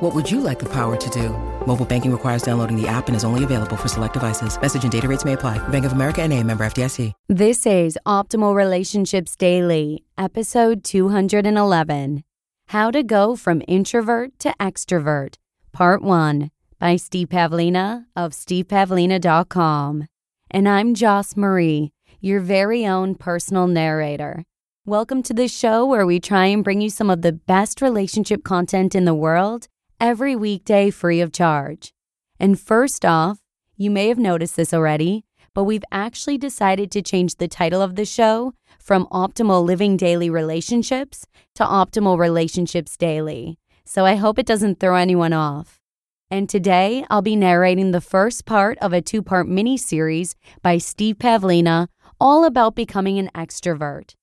What would you like the power to do? Mobile banking requires downloading the app and is only available for select devices. Message and data rates may apply. Bank of America and a member FDIC. This is Optimal Relationships Daily, episode 211. How to Go from Introvert to Extrovert, Part 1 by Steve Pavlina of stevepavlina.com. And I'm Joss Marie, your very own personal narrator. Welcome to the show where we try and bring you some of the best relationship content in the world every weekday free of charge. And first off, you may have noticed this already, but we've actually decided to change the title of the show from Optimal Living Daily Relationships to Optimal Relationships Daily. So I hope it doesn't throw anyone off. And today I'll be narrating the first part of a two part mini series by Steve Pavlina, all about becoming an extrovert.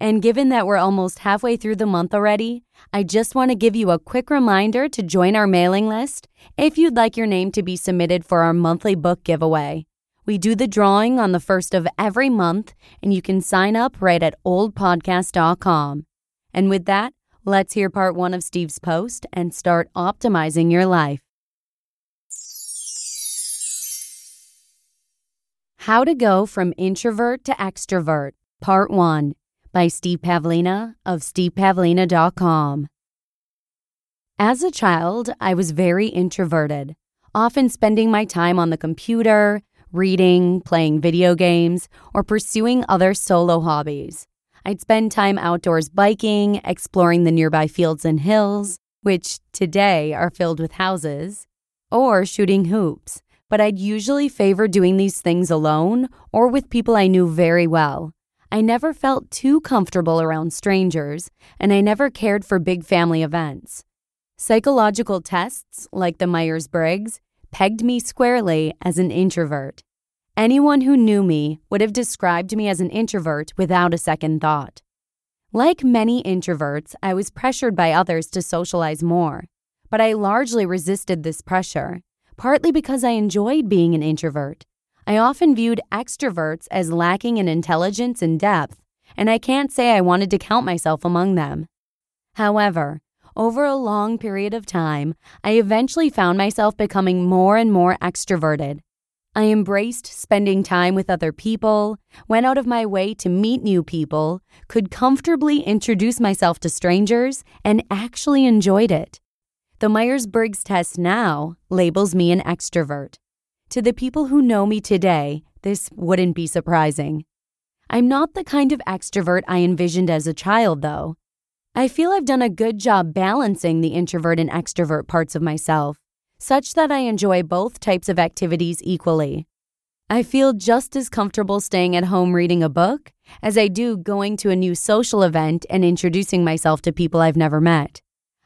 And given that we're almost halfway through the month already, I just want to give you a quick reminder to join our mailing list if you'd like your name to be submitted for our monthly book giveaway. We do the drawing on the first of every month, and you can sign up right at oldpodcast.com. And with that, let's hear part one of Steve's post and start optimizing your life. How to Go from Introvert to Extrovert, Part 1 by Steve Pavlina of stevepavlina.com. As a child, I was very introverted, often spending my time on the computer, reading, playing video games, or pursuing other solo hobbies. I'd spend time outdoors biking, exploring the nearby fields and hills, which today are filled with houses, or shooting hoops. But I'd usually favor doing these things alone or with people I knew very well. I never felt too comfortable around strangers, and I never cared for big family events. Psychological tests, like the Myers Briggs, pegged me squarely as an introvert. Anyone who knew me would have described me as an introvert without a second thought. Like many introverts, I was pressured by others to socialize more, but I largely resisted this pressure, partly because I enjoyed being an introvert. I often viewed extroverts as lacking in intelligence and depth, and I can't say I wanted to count myself among them. However, over a long period of time, I eventually found myself becoming more and more extroverted. I embraced spending time with other people, went out of my way to meet new people, could comfortably introduce myself to strangers, and actually enjoyed it. The Myers Briggs test now labels me an extrovert. To the people who know me today, this wouldn't be surprising. I'm not the kind of extrovert I envisioned as a child, though. I feel I've done a good job balancing the introvert and extrovert parts of myself, such that I enjoy both types of activities equally. I feel just as comfortable staying at home reading a book as I do going to a new social event and introducing myself to people I've never met.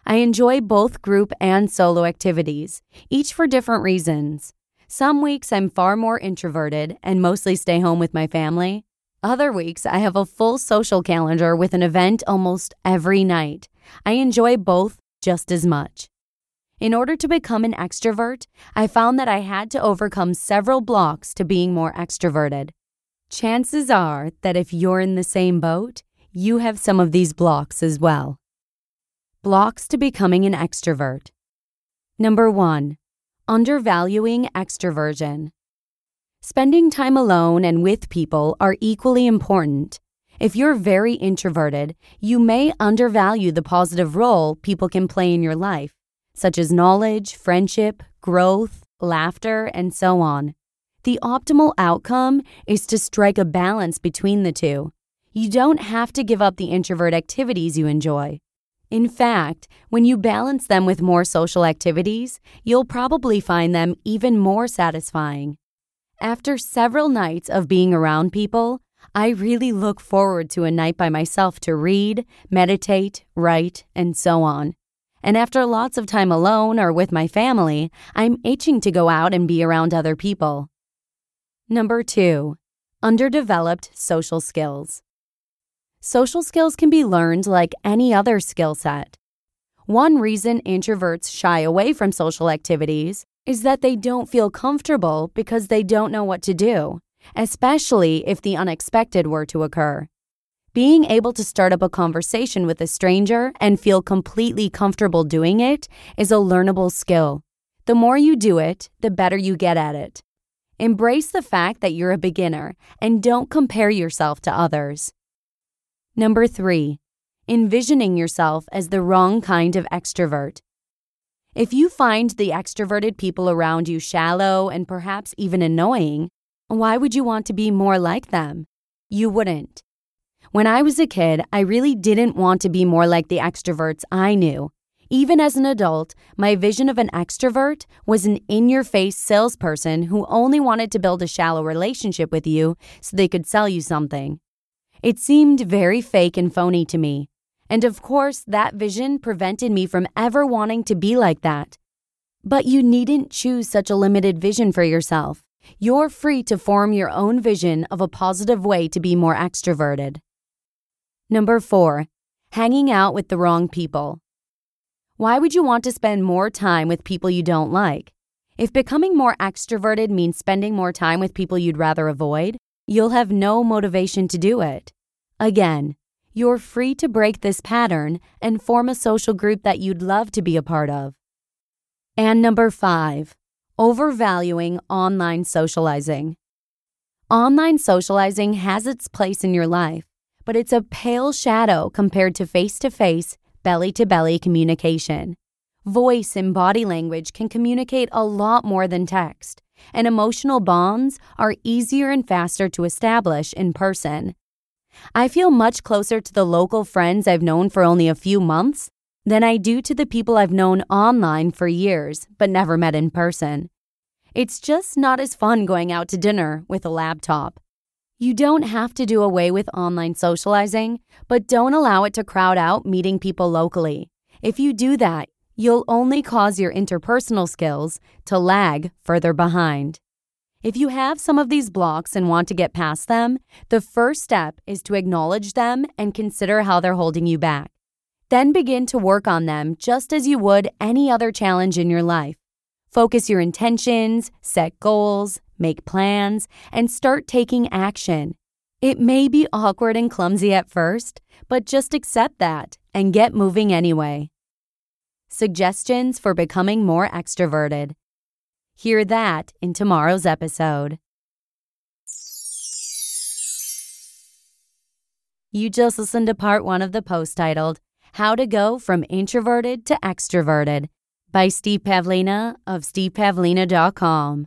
I enjoy both group and solo activities, each for different reasons. Some weeks I'm far more introverted and mostly stay home with my family. Other weeks I have a full social calendar with an event almost every night. I enjoy both just as much. In order to become an extrovert, I found that I had to overcome several blocks to being more extroverted. Chances are that if you're in the same boat, you have some of these blocks as well. Blocks to becoming an extrovert. Number one, Undervaluing extroversion. Spending time alone and with people are equally important. If you're very introverted, you may undervalue the positive role people can play in your life, such as knowledge, friendship, growth, laughter, and so on. The optimal outcome is to strike a balance between the two. You don't have to give up the introvert activities you enjoy. In fact, when you balance them with more social activities, you'll probably find them even more satisfying. After several nights of being around people, I really look forward to a night by myself to read, meditate, write, and so on. And after lots of time alone or with my family, I'm itching to go out and be around other people. Number two, underdeveloped social skills. Social skills can be learned like any other skill set. One reason introverts shy away from social activities is that they don't feel comfortable because they don't know what to do, especially if the unexpected were to occur. Being able to start up a conversation with a stranger and feel completely comfortable doing it is a learnable skill. The more you do it, the better you get at it. Embrace the fact that you're a beginner and don't compare yourself to others. Number three, envisioning yourself as the wrong kind of extrovert. If you find the extroverted people around you shallow and perhaps even annoying, why would you want to be more like them? You wouldn't. When I was a kid, I really didn't want to be more like the extroverts I knew. Even as an adult, my vision of an extrovert was an in your face salesperson who only wanted to build a shallow relationship with you so they could sell you something. It seemed very fake and phony to me. And of course, that vision prevented me from ever wanting to be like that. But you needn't choose such a limited vision for yourself. You're free to form your own vision of a positive way to be more extroverted. Number four, hanging out with the wrong people. Why would you want to spend more time with people you don't like? If becoming more extroverted means spending more time with people you'd rather avoid, you'll have no motivation to do it. Again, you're free to break this pattern and form a social group that you'd love to be a part of. And number five, overvaluing online socializing. Online socializing has its place in your life but it's a pale shadow compared to face to face, belly to belly communication. Voice and body language can communicate a lot more than text, and emotional bonds are easier and faster to establish in person. I feel much closer to the local friends I've known for only a few months than I do to the people I've known online for years but never met in person. It's just not as fun going out to dinner with a laptop. You don't have to do away with online socializing, but don't allow it to crowd out meeting people locally. If you do that, you'll only cause your interpersonal skills to lag further behind. If you have some of these blocks and want to get past them, the first step is to acknowledge them and consider how they're holding you back. Then begin to work on them just as you would any other challenge in your life. Focus your intentions, set goals, make plans, and start taking action. It may be awkward and clumsy at first, but just accept that and get moving anyway. Suggestions for becoming more extroverted. Hear that in tomorrow's episode. You just listened to part one of the post titled, How to Go from Introverted to Extroverted by Steve Pavlina of stevepavlina.com.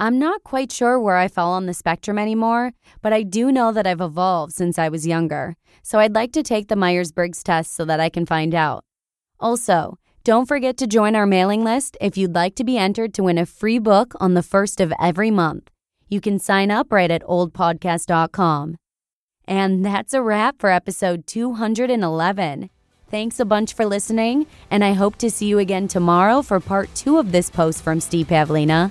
I'm not quite sure where I fall on the spectrum anymore, but I do know that I've evolved since I was younger, so I'd like to take the Myers Briggs test so that I can find out. Also, don't forget to join our mailing list if you'd like to be entered to win a free book on the first of every month. You can sign up right at oldpodcast.com. And that's a wrap for episode 211. Thanks a bunch for listening, and I hope to see you again tomorrow for part two of this post from Steve Pavlina